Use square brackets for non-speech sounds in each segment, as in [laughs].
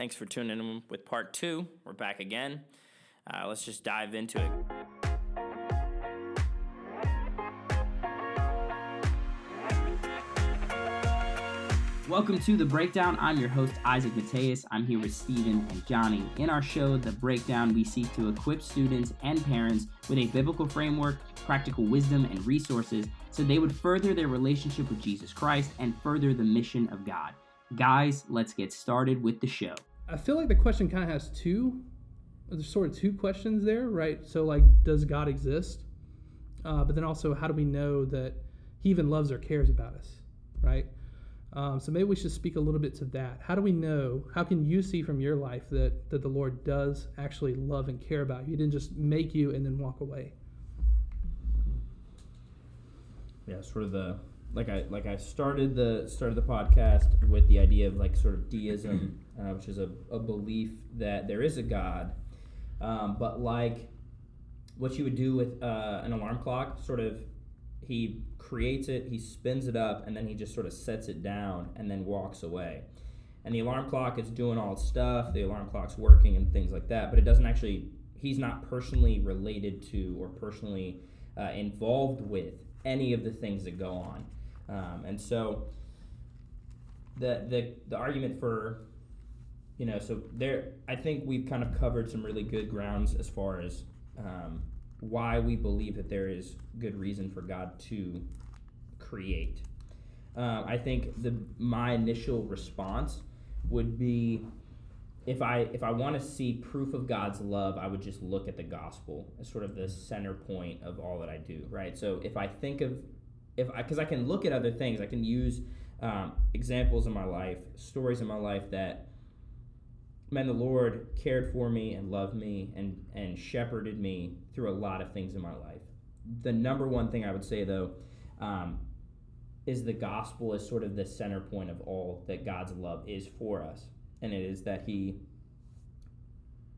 Thanks for tuning in with part two. We're back again. Uh, let's just dive into it. Welcome to The Breakdown. I'm your host, Isaac Mateus. I'm here with Stephen and Johnny. In our show, The Breakdown, we seek to equip students and parents with a biblical framework, practical wisdom, and resources so they would further their relationship with Jesus Christ and further the mission of God. Guys, let's get started with the show. I feel like the question kind of has two, there's sort of two questions there, right? So, like, does God exist? Uh, but then also, how do we know that He even loves or cares about us, right? Um, so maybe we should speak a little bit to that. How do we know? How can you see from your life that that the Lord does actually love and care about you? He didn't just make you and then walk away. Yeah, sort of the like I like I started the started the podcast with the idea of like sort of deism, [clears throat] uh, which is a, a belief that there is a God, um, but like what you would do with uh, an alarm clock, sort of he creates it, he spins it up, and then he just sort of sets it down and then walks away. And the alarm clock is doing all its stuff, the alarm clock's working and things like that, but it doesn't actually, he's not personally related to or personally uh, involved with any of the things that go on. Um, and so the, the, the argument for, you know, so there, I think we've kind of covered some really good grounds as far as um, why we believe that there is good reason for God to create. Uh, I think the my initial response would be if I if I want to see proof of God's love, I would just look at the gospel as sort of the center point of all that I do, right? So if I think of if I because I can look at other things, I can use um, examples in my life, stories in my life that man, the Lord cared for me and loved me and and shepherded me through a lot of things in my life. The number one thing I would say though um, is the gospel is sort of the center point of all that God's love is for us, and it is that He,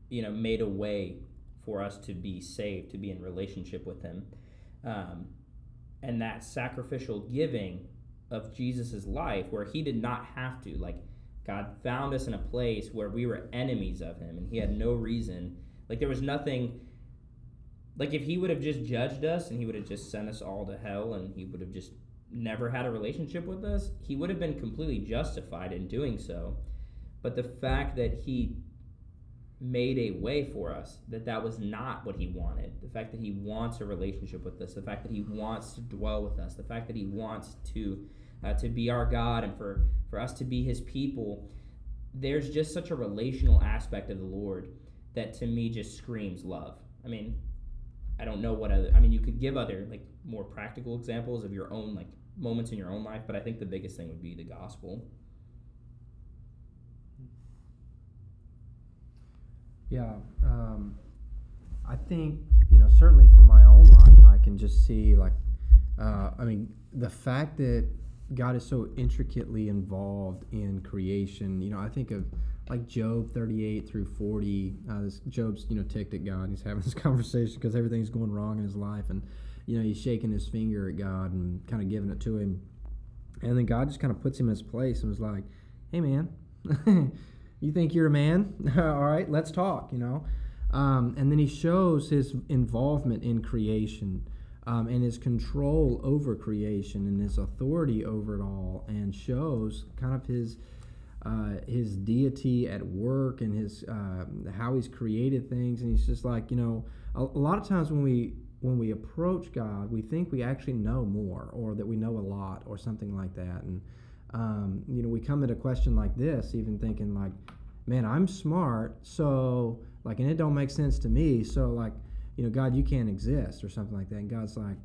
you know, made a way for us to be saved, to be in relationship with Him, um, and that sacrificial giving of Jesus's life, where He did not have to like God found us in a place where we were enemies of him and he had no reason. Like there was nothing like if he would have just judged us and he would have just sent us all to hell and he would have just never had a relationship with us, he would have been completely justified in doing so. But the fact that he made a way for us that that was not what he wanted the fact that he wants a relationship with us the fact that he wants to dwell with us the fact that he wants to uh, to be our God and for, for us to be his people, there's just such a relational aspect of the Lord that to me just screams love. I mean, I don't know what other, I mean, you could give other, like, more practical examples of your own, like, moments in your own life, but I think the biggest thing would be the gospel. Yeah, um, I think you know certainly from my own life, I can just see like, uh, I mean, the fact that God is so intricately involved in creation. You know, I think of like Job 38 through 40. Uh, this Job's you know ticked at God. He's having [laughs] this conversation because everything's going wrong in his life, and you know he's shaking his finger at God and kind of giving it to him. And then God just kind of puts him in his place and was like, "Hey, man, [laughs] you think you're a man? [laughs] All right, let's talk." You know. Um, and then he shows his involvement in creation um, and his control over creation and his authority over it all, and shows kind of his uh, his deity at work and his uh, how he's created things. And he's just like you know, a, a, lot of times when we when we approach God, we think we actually know more, or that we know a lot, or something like that. And um, you know, we come at a question like this, even thinking like, man, I'm smart, so like, and it don't make sense to me, so like you know, God, you can't exist or something like that. And God's like,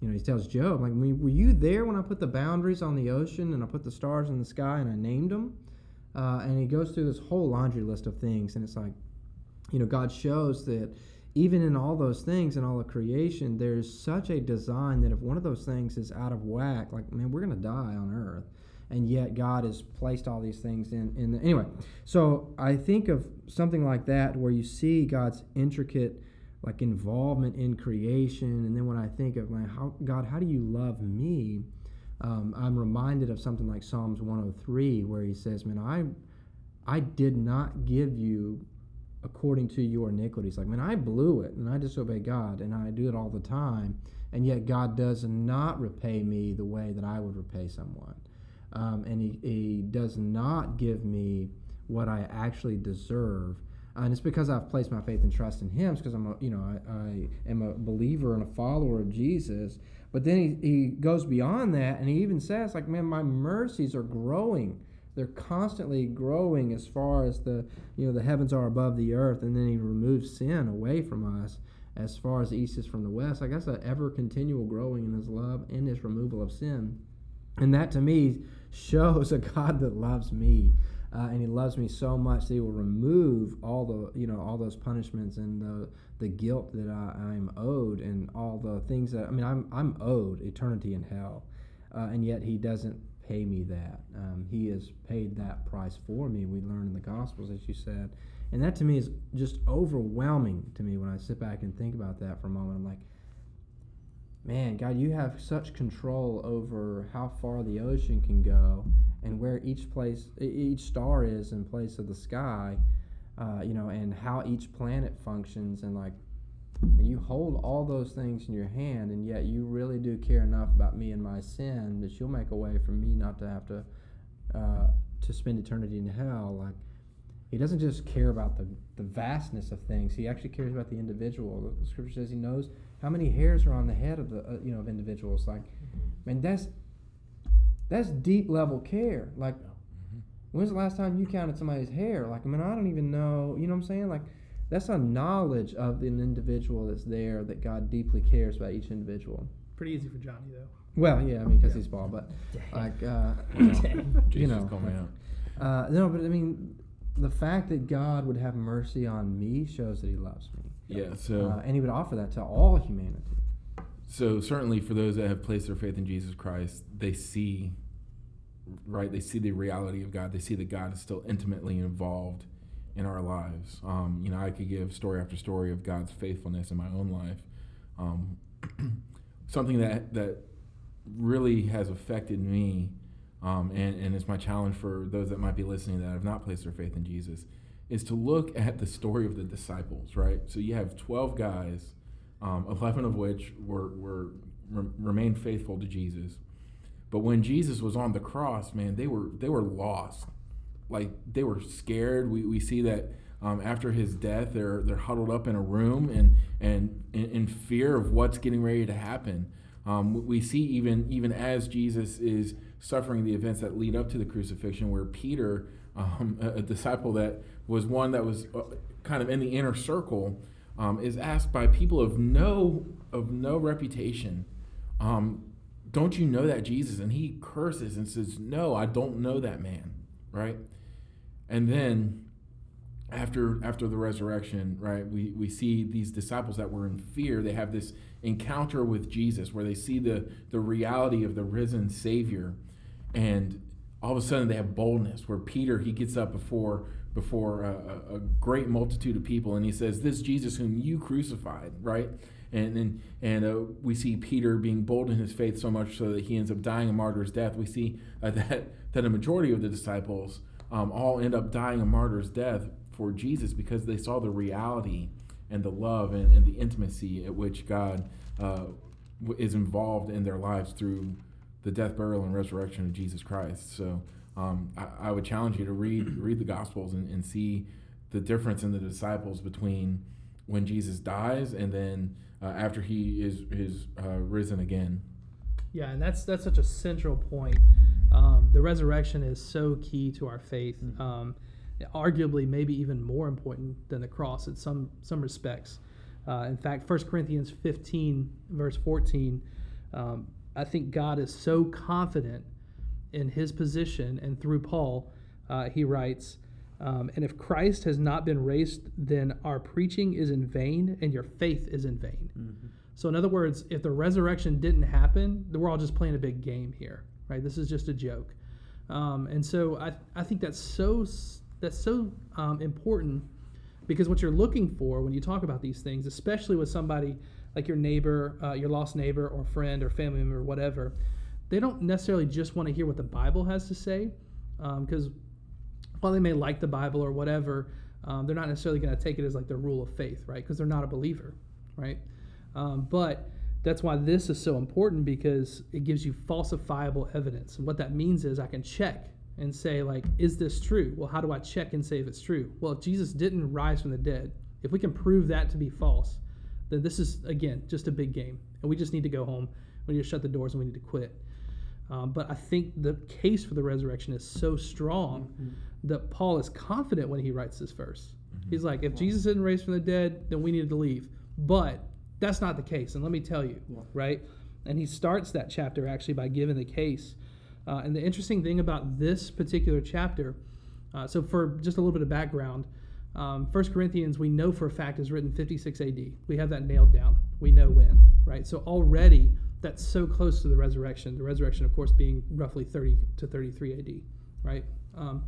you know, he tells Job, like, were you there when I put the boundaries on the ocean and I put the stars in the sky and I named them? Uh, and he goes through this whole laundry list of things. And it's like, you know, God shows that even in all those things and all the creation, there's such a design that if one of those things is out of whack, like, man, we're going to die on earth. And yet God has placed all these things in. in the, anyway, so I think of something like that where you see God's intricate like involvement in creation. And then when I think of my how God, how do you love me? Um, I'm reminded of something like Psalms 103, where He says, "Man, I I did not give you according to your iniquities. Like, man, I blew it and I disobey God and I do it all the time, and yet God does not repay me the way that I would repay someone. Um, and he, he does not give me what I actually deserve. And it's because I've placed my faith and trust in Him. Because I'm, a, you know, I, I am a believer and a follower of Jesus. But then he, he goes beyond that, and he even says, like, man, my mercies are growing they're constantly growing as far as the you know the heavens are above the earth and then he removes sin away from us as far as the east is from the west i guess an ever continual growing in his love and his removal of sin and that to me shows a god that loves me uh, and he loves me so much that he will remove all the you know all those punishments and the the guilt that I, I'm owed and all the things that I mean I'm I'm owed eternity in hell, uh, and yet he doesn't pay me that. Um, he has paid that price for me. We learn in the Gospels, as you said. And that to me is just overwhelming to me when I sit back and think about that for a moment. I'm like, man, God, you have such control over how far the ocean can go and where each place, each star is in place of the sky, uh, you know, and how each planet functions and like you hold all those things in your hand, and yet you really do care enough about me and my sin that you'll make a way for me not to have to uh, to spend eternity in hell. Like he doesn't just care about the, the vastness of things; he actually cares about the individual. The scripture says he knows how many hairs are on the head of the uh, you know of individuals. Like, mm-hmm. man, that's that's deep level care. Like, mm-hmm. when's the last time you counted somebody's hair? Like, I mean, I don't even know. You know what I'm saying? Like that's a knowledge of an individual that's there that God deeply cares about each individual. Pretty easy for Johnny though. Well, yeah, I mean, because yeah. he's bald, but [laughs] like, uh, [laughs] you know, uh, no, but I mean, the fact that God would have mercy on me shows that He loves me. Yeah. So, uh, and He would offer that to all humanity. So certainly, for those that have placed their faith in Jesus Christ, they see, right? They see the reality of God. They see that God is still intimately involved in our lives. Um, you know, I could give story after story of God's faithfulness in my own life. Um, [clears throat] something that that really has affected me, um, and and it's my challenge for those that might be listening that have not placed their faith in Jesus, is to look at the story of the disciples. Right. So you have twelve guys, um, eleven of which were were re- remained faithful to Jesus. But when Jesus was on the cross, man, they were they were lost like they were scared. We, we see that um, after his death, they're they're huddled up in a room and and in, in fear of what's getting ready to happen. Um, we see even even as Jesus is suffering the events that lead up to the crucifixion, where Peter, um, a, a, disciple that was one that was uh, kind of in the inner circle, um, is asked by people of no of no reputation, um, "Don't you know that Jesus?" And he curses and says, "No, I don't know that man." Right and then after after the resurrection, right, we, we see these disciples that were in fear. They have this encounter with Jesus where they see the, the reality of the risen Savior. And all of a sudden they have boldness where Peter, he gets up before before a, a great multitude of people and he says, This Jesus whom you crucified, right? And and, and uh, we see Peter being bold in his faith so much so that he ends up dying a martyr's death. We see uh, [laughs] that, that a majority of the disciples um, all end up dying a martyr's death for Jesus because they saw the reality and the love and, and the intimacy at which God uh, is involved in their lives through the death, burial, and resurrection of Jesus Christ. So um, I, I, would challenge you to read read the Gospels and, and, see the difference in the disciples between when Jesus dies and then uh, after he is is uh, risen again. Yeah, and that's that's such a central point um, the resurrection is so key to our faith. Mm-hmm. Um, arguably, maybe even more important than the cross in some some respects. Uh, in fact, 1 Corinthians 15, verse 14, um, I think God is so confident in his position, and through Paul, uh, he writes, um, And if Christ has not been raised, then our preaching is in vain, and your faith is in vain. Mm-hmm. So, in other words, if the resurrection didn't happen, then we're all just playing a big game here right? This is just a joke. Um, and so I, I think that's so that's so um, important because what you're looking for when you talk about these things, especially with somebody like your neighbor, uh, your lost neighbor or friend or family member whatever, they don't necessarily just want to hear what the Bible has to say because um, while they may like the Bible or whatever, um, they're not necessarily going to take it as like their rule of faith, right? Because they're not a believer, right? Um, but that's why this is so important because it gives you falsifiable evidence. And what that means is I can check and say, like, is this true? Well, how do I check and say if it's true? Well, if Jesus didn't rise from the dead, if we can prove that to be false, then this is, again, just a big game. And we just need to go home. We need to shut the doors and we need to quit. Um, but I think the case for the resurrection is so strong mm-hmm. that Paul is confident when he writes this verse. Mm-hmm. He's like, if Jesus didn't raise from the dead, then we needed to leave. But that's not the case. And let me tell you, yeah. right? And he starts that chapter actually by giving the case. Uh, and the interesting thing about this particular chapter, uh, so for just a little bit of background, um, 1 Corinthians, we know for a fact, is written 56 AD. We have that nailed down. We know when, right? So already that's so close to the resurrection. The resurrection, of course, being roughly 30 to 33 AD, right? Um,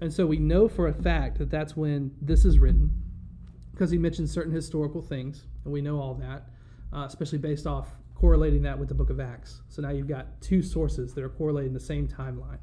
and so we know for a fact that that's when this is written because he mentions certain historical things, and we know all that, uh, especially based off correlating that with the book of Acts. So now you've got two sources that are correlating the same timeline.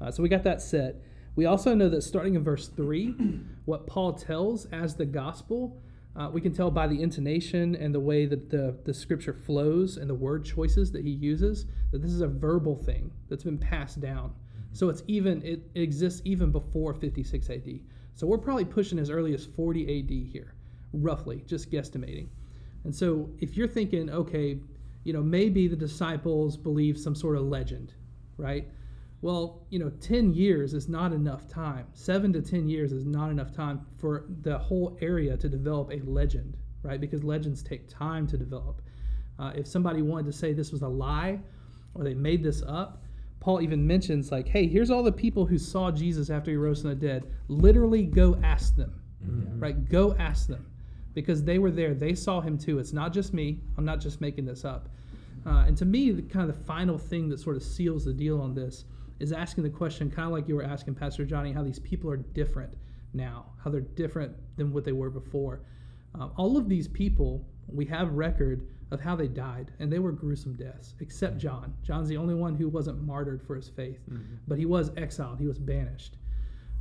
Uh, so we got that set. We also know that starting in verse 3, [clears throat] what Paul tells as the gospel, uh, we can tell by the intonation and the way that the, the scripture flows and the word choices that he uses that this is a verbal thing that's been passed down. So it's even it, it exists even before 56 AD. So we're probably pushing as early as 40 AD here, roughly, just guesstimating. And so if you're thinking, okay, you know, maybe the disciples believe some sort of legend, right? Well, you know, 10 years is not enough time. Seven to 10 years is not enough time for the whole area to develop a legend, right? Because legends take time to develop. Uh, if somebody wanted to say this was a lie or they made this up, Paul even mentions, like, hey, here's all the people who saw Jesus after he rose from the dead. Literally go ask them, mm-hmm. right? Go ask them because they were there. They saw him too. It's not just me. I'm not just making this up. Uh, and to me, the kind of the final thing that sort of seals the deal on this is asking the question, kind of like you were asking Pastor Johnny, how these people are different now, how they're different than what they were before. Uh, all of these people, we have record of how they died, and they were gruesome deaths, except John. John's the only one who wasn't martyred for his faith, mm-hmm. but he was exiled, he was banished.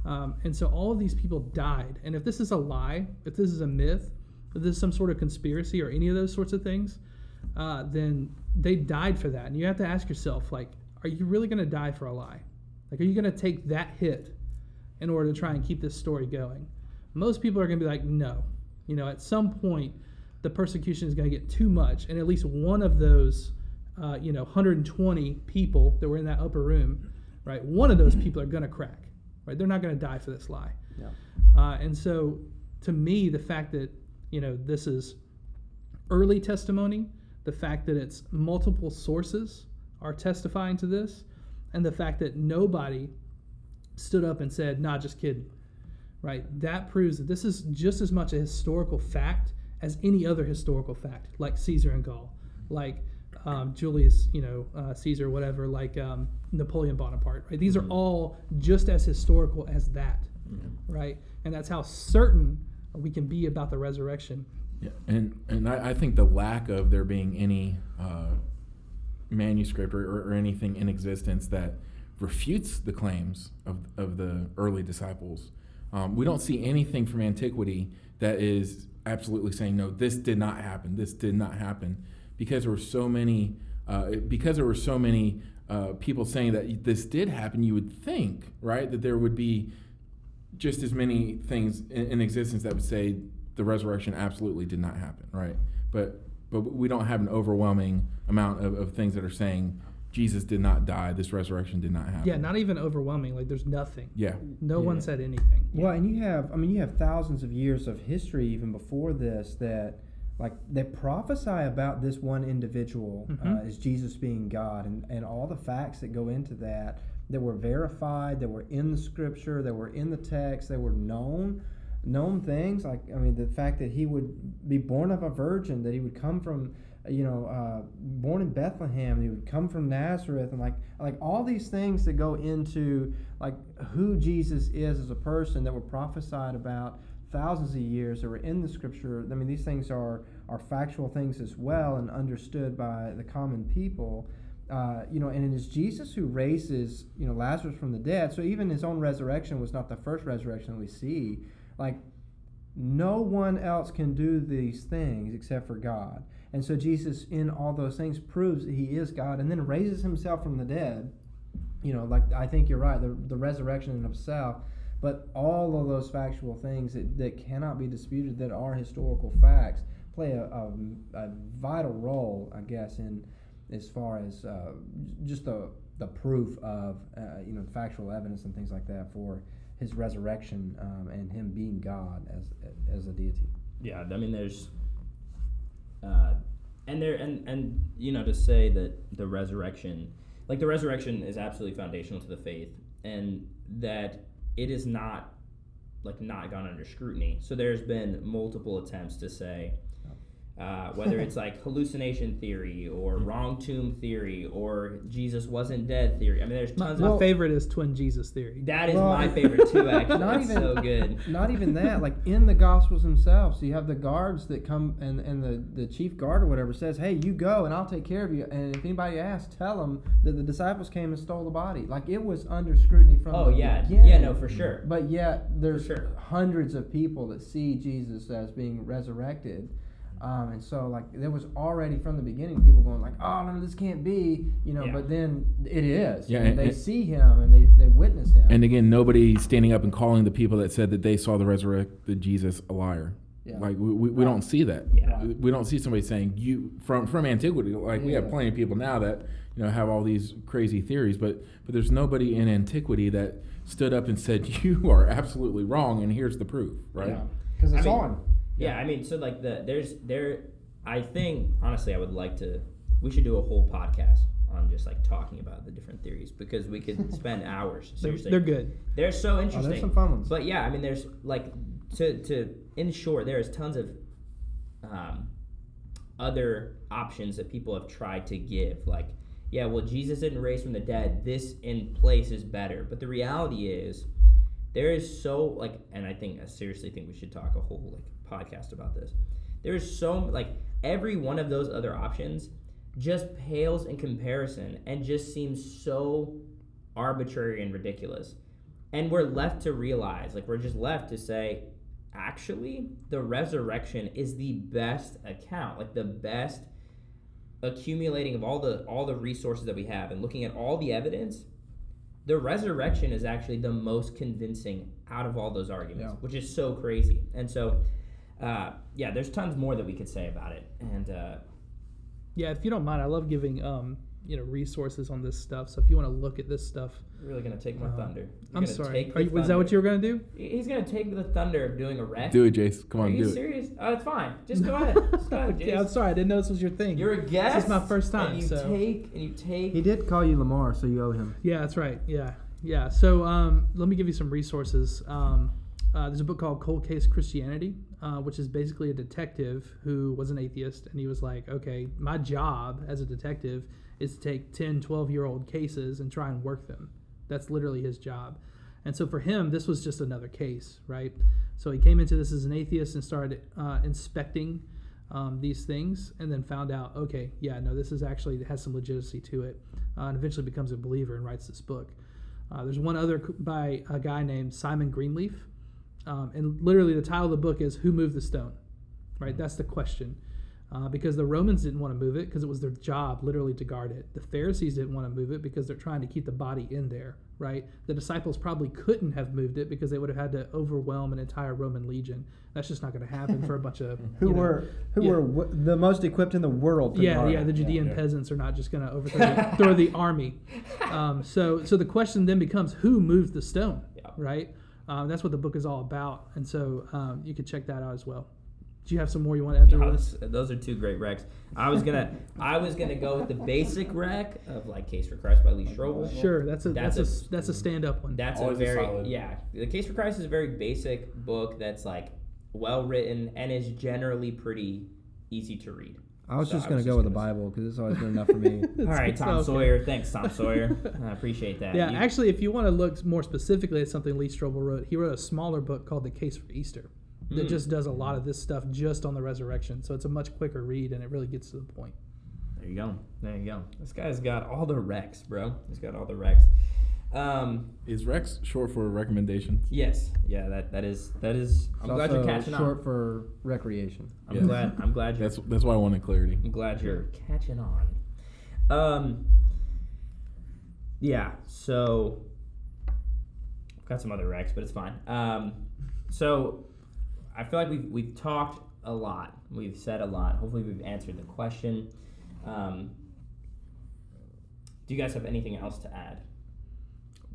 Um, and so all of these people died. And if this is a lie, if this is a myth, if this is some sort of conspiracy or any of those sorts of things, uh, then they died for that. And you have to ask yourself, like, are you really going to die for a lie? Like, are you going to take that hit in order to try and keep this story going? Most people are going to be like, no. You know, at some point, the persecution is going to get too much, and at least one of those, uh, you know, 120 people that were in that upper room, right? One of those people are going to crack, right? They're not going to die for this lie. Yeah. Uh, and so, to me, the fact that you know this is early testimony, the fact that it's multiple sources are testifying to this, and the fact that nobody stood up and said, "Nah, just kidding," right? That proves that this is just as much a historical fact as any other historical fact, like Caesar and Gaul, like um, Julius, you know, uh, Caesar, whatever, like um, Napoleon Bonaparte, right? These mm-hmm. are all just as historical as that, mm-hmm. right? And that's how certain we can be about the resurrection. Yeah, and and I, I think the lack of there being any uh, manuscript or, or, anything in existence that refutes the claims of, of the early disciples. Um, we don't see anything from antiquity that is absolutely saying no this did not happen this did not happen because there were so many uh, because there were so many uh, people saying that this did happen you would think right that there would be just as many things in, in existence that would say the resurrection absolutely did not happen right but but we don't have an overwhelming amount of, of things that are saying Jesus did not die. This resurrection did not happen. Yeah, not even overwhelming. Like there's nothing. Yeah. No yeah. one said anything. Well, and you have, I mean, you have thousands of years of history even before this that, like, they prophesy about this one individual uh, mm-hmm. uh, as Jesus being God, and and all the facts that go into that that were verified, that were in the Scripture, that were in the text, that were known known things like i mean the fact that he would be born of a virgin that he would come from you know, uh, born in Bethlehem. He would come from Nazareth, and like like all these things that go into like who Jesus is as a person that were prophesied about thousands of years that were in the Scripture. I mean, these things are are factual things as well and understood by the common people. uh, you know, and it is Jesus who raises, you know, Lazarus from the dead. So even his own resurrection was not the first resurrection we see. Like, no one else can do these things except for God. And so Jesus, in all those things, proves that he is God and then raises himself from the dead. You know, like I think you're right, the, the resurrection in himself, but all of those factual things that, that cannot be disputed, that are historical facts, play a, a, a vital role, I guess, in as far as uh, just the the proof of uh, you know factual evidence and things like that for his resurrection um, and him being God as as a deity. Yeah, I mean, there's, uh, and there, and and you know, to say that the resurrection, like the resurrection, is absolutely foundational to the faith, and that it is not, like, not gone under scrutiny. So there's been multiple attempts to say, uh, whether it's like hallucination theory or wrong tomb theory or Jesus wasn't dead theory. I mean, there's My, tons my of. favorite is twin Jesus theory. That is Well, my favorite too. [laughs] Actually, not That's even- so good. Not even that, like in the Gospels themselves, you have the guards that come and, and the, the chief guard or whatever says, Hey, you go and I'll take care of you. And if anybody asks, tell them that the disciples came and stole the body. Like it was under scrutiny from Oh the yeah, beginning. yeah, no, for sure. But yet, there's sure. hundreds of people that see Jesus as being resurrected. Um, and so, like, there was already from the beginning people going, like, oh, no, this can't be, you know, Yeah. but then it is. Yeah, and and- they and- see him and they, they witness him. And again, nobody standing up and calling the people that said that they saw the resurrected Jesus a liar. Yeah. Like we, we, we don't see that. Yeah. We- We don't see somebody saying you from from antiquity. Like we have plenty of people now that you know have all these crazy theories, but but there's nobody in antiquity that stood up and said [laughs] you are absolutely wrong, and here's the proof, right? Because it's I mean, on. Yeah, I mean, so like the there's there, I think honestly, I would like to. We should do a whole podcast on just like talking about the different theories because we could [laughs] spend hours. Seriously, they're good. They're so Oh, interesting. there's some fun ones. But yeah, I mean, there's like to to in short, there is tons of um, other options that people have tried to give. Like, yeah, well, Jesus didn't raise from the dead. This in place is better. But the reality is, there is so like, and I think I seriously think we should talk a whole like podcast about this. There is so like every one of those other options just pales in comparison and just seems so arbitrary and ridiculous. And we're left to realize, like, we're just left to say, actually, the resurrection is the best account, like the best accumulating of all the all the resources that we have and looking at all the evidence the resurrection is actually the most convincing out of all those arguments Yeah. which is so crazy and so uh, yeah there's tons more that we could say about it and uh, Yeah, if you don't mind, I love giving um, you know resources on this stuff. So if you want to look at this stuff, you're really gonna take my Uh, thunder You're I'm sorry. take Are the you, is that what you were gonna do? he's gonna take the thunder of doing a wreck Do it, Jace. Come are on, you do it. serious oh it's fine just go [laughs] ahead just go ahead [laughs] yeah, I'm sorry. I didn't know this was your thing. you're a guest This is my first time, and you so- take and you take He did call you Lamar, so you owe him. Yeah, that's right. Yeah, yeah. So um, let me give you some resources. Um, uh, there's a book called Cold Case Christianity, uh, which is basically a detective who was an atheist, and he was like, okay, my job as a detective is to take 10, 12 year old cases and try and work them. That's literally his job. And so for him, this was just another case, right? So he came into this as an atheist and started uh, inspecting um, these things and then found out, okay, yeah, no, this is actually has some legitimacy to it, uh, and eventually becomes a believer and writes this book. Uh, there's one other by a guy named Simon Greenleaf, um, and literally the title of the book is "Who Moved the Stone?" Right, that's the question, uh, because the Romans didn't want to move it because it was their job literally to guard it. The Pharisees didn't want to move it because they're trying to keep the body in there. Right, the disciples probably couldn't have moved it because they would have had to overwhelm an entire Roman legion. That's just not going to happen for a bunch of [laughs] Who you know, were who yeah. were w- the most equipped in the world? To yeah, guard yeah. The Judean yeah. peasants are not just going [laughs] to overthrow the, throw the army. Um, so, so the question then becomes, who moved the stone? Yeah. Right. Um, that's what the book is all about, and so um, you could check that out as well. Do you have some more you want to add to No, this? those are two great wrecks. I was gonna, [laughs] I was gonna go with the basic wreck of like Case for Christ by Lee Strobel. Sure, that's a that's, That's a, that's a stand up one. That's Always a a very solid. yeah. The Case for Christ is a very basic book that's like well written and is generally pretty easy to read. I was So just gonna go with the Bible because it's always been enough for me. [laughs] All right, Tom Okay. Sawyer. [laughs] Thanks, Tom Sawyer. I appreciate that. Yeah, You- actually, if you want to look more specifically at something Lee Strobel wrote, he wrote a smaller book called The Case for Easter that Mm. just does a lot of this stuff just on the resurrection. So it's a much quicker read and it really gets to the point. There you go. There you go. This guy's got all the recs, bro. He's got all the recs. Um, Is Rex short for recommendations? yes, yeah, that that is that is. I'm It's glad you're catching short on. Short for recreation. I'm Yeah. glad. I'm glad you're. That's that's why I wanted clarity. I'm glad you're catching on. Um. Yeah. So. I've got some other recs, but it's fine. Um. So, I feel like we've we've talked a lot. We've said a lot. Hopefully, we've answered the question. Um. Do you guys have anything else to add?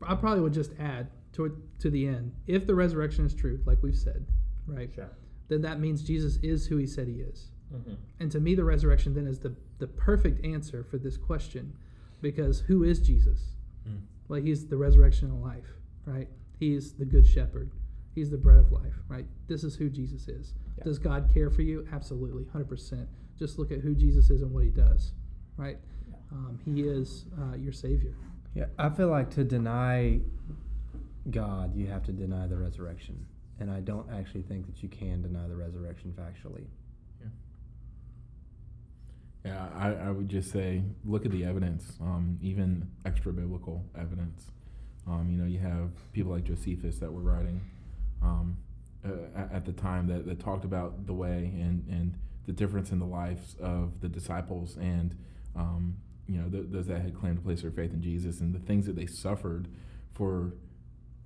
I probably would just add to it to the end. If the resurrection is true, like we've said, right, Sure. then that means Jesus is who he said he is. Mm-hmm. And to me, the resurrection then is the, the perfect answer for this question because who is Jesus? Mm. Like, he's the resurrection and life, right? He's the good shepherd. He's the bread of life, right? This is who Jesus is. Yeah. Does God care for you? Absolutely, 100%. Just look at who Jesus is and what he does, right? Yeah. Um, he is uh, your Savior. Yeah, I feel like to deny God, you have to deny the resurrection. And I don't actually think that you can deny the resurrection factually. Yeah, I, I would just say look at the evidence, um, even extra biblical evidence. Um, you know, you have people like Josephus that were writing um, uh, at, the time that, that talked about the way and, and the difference in the lives of the disciples and, um, you know, th- those that had claimed to place their faith in Jesus and the things that they suffered for,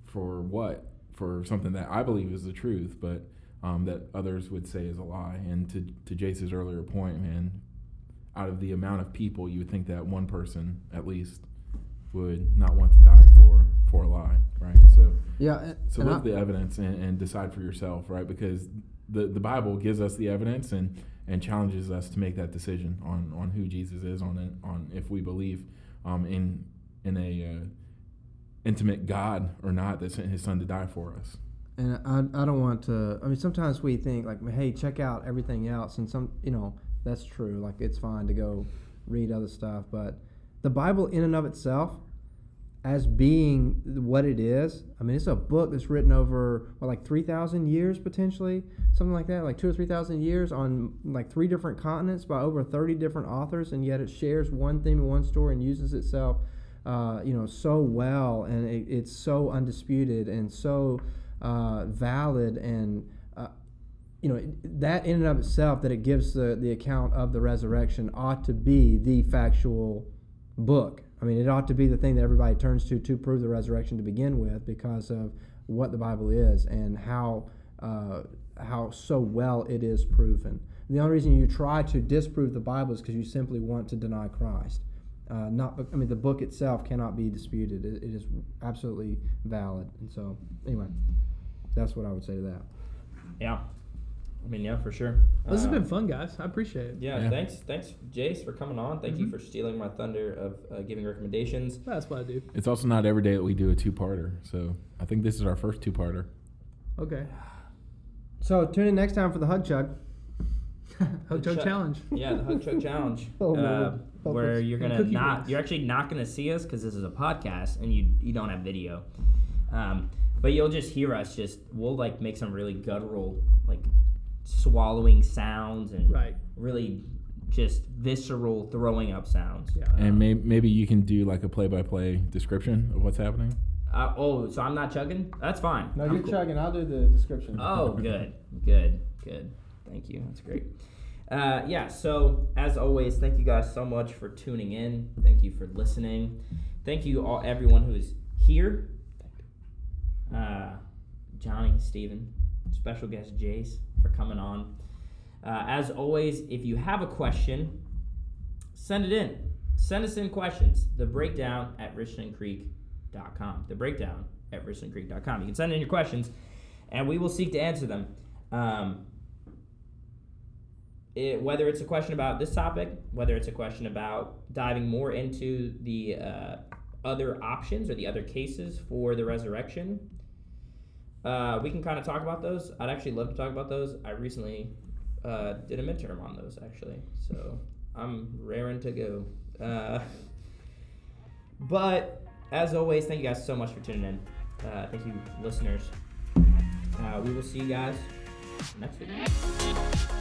for what? For something that I believe is the truth, but um, that others would say is a lie. And to, to Jace's earlier point, man, out of the amount of people, you would think that one person at least would not want to die for for a lie, right? So Yeah, and, so and look at the evidence and, and decide for yourself, right? Because the the Bible gives us the evidence and and challenges us to make that decision on on who Jesus is, on on if we believe um, in in a uh, intimate God or not that sent His Son to die for us. And I, I don't want to. I mean, sometimes we think like, hey, check out everything else, and some, you know, that's true. Like, it's fine to go read other stuff, but the Bible, in and of itself, as being what it is, I mean, it's a book that's written over what, like three thousand years potentially, something like that, like two or three thousand years on like three different continents by over thirty different authors, and yet it shares one theme and one story and uses itself, uh, you know, so well, and it, it's so undisputed and so uh, valid and uh, you know that in and of itself that it gives the, the account of the resurrection ought to be the factual book i mean it ought to be the thing that everybody turns to to prove the resurrection to begin with because of what the bible is and how uh, how so well it is proven the only reason you try to disprove the bible is because you simply want to deny christ uh, not, I mean, the book itself cannot be disputed. It, it is absolutely valid. And so, anyway, that's what I would say to that. Yeah. I mean, yeah, for sure. This has been fun, guys. I appreciate it. Yeah, Yeah. thanks, thanks, Jace, for coming on. Thank you Mhm. for stealing my thunder of uh, giving recommendations. That's what I do. It's also not every day that we do a two-parter, so I think this is our first two-parter. Okay. [sighs] So, tune in next time for the Hug Chug. [laughs] Hug Chug. Challenge. Yeah, the Hug Chug Challenge, [laughs] Oh, uh, where you're gonna not, rings. you're actually not gonna see us because this is a podcast and you you don't have video, um, but you'll just hear us. Just we'll like make some really guttural like swallowing sounds and Right. really just visceral throwing up sounds. Yeah. And may, maybe you can do like a play-by-play description of what's happening. Uh, oh, so I'm not chugging? That's fine. No, I'm you're cool. chugging. I'll do the description. Oh, [laughs] good, good, good. Thank you. That's great. Uh, yeah. So as always, thank you guys so much for tuning in. Thank you for listening. Thank you all, everyone who is here. Uh, Johnny, Steven, special guest Jace for coming on. Uh, as always, if you have a question, send it in. Send us in questions. The breakdown at richlandcreek.com. The breakdown at richlandcreek.com. You can send in your questions, and we will seek to answer them. Um, it, whether it's a question about this topic, whether it's a question about diving more into the uh, other options or the other cases for the resurrection, uh, we can kind of talk about those. I'd actually love to talk about those. I recently uh, did a midterm on those, actually. So I'm raring to go. Uh, but as always, thank you guys so much for tuning in. Uh, thank you, listeners. Uh, we will see you guys next week.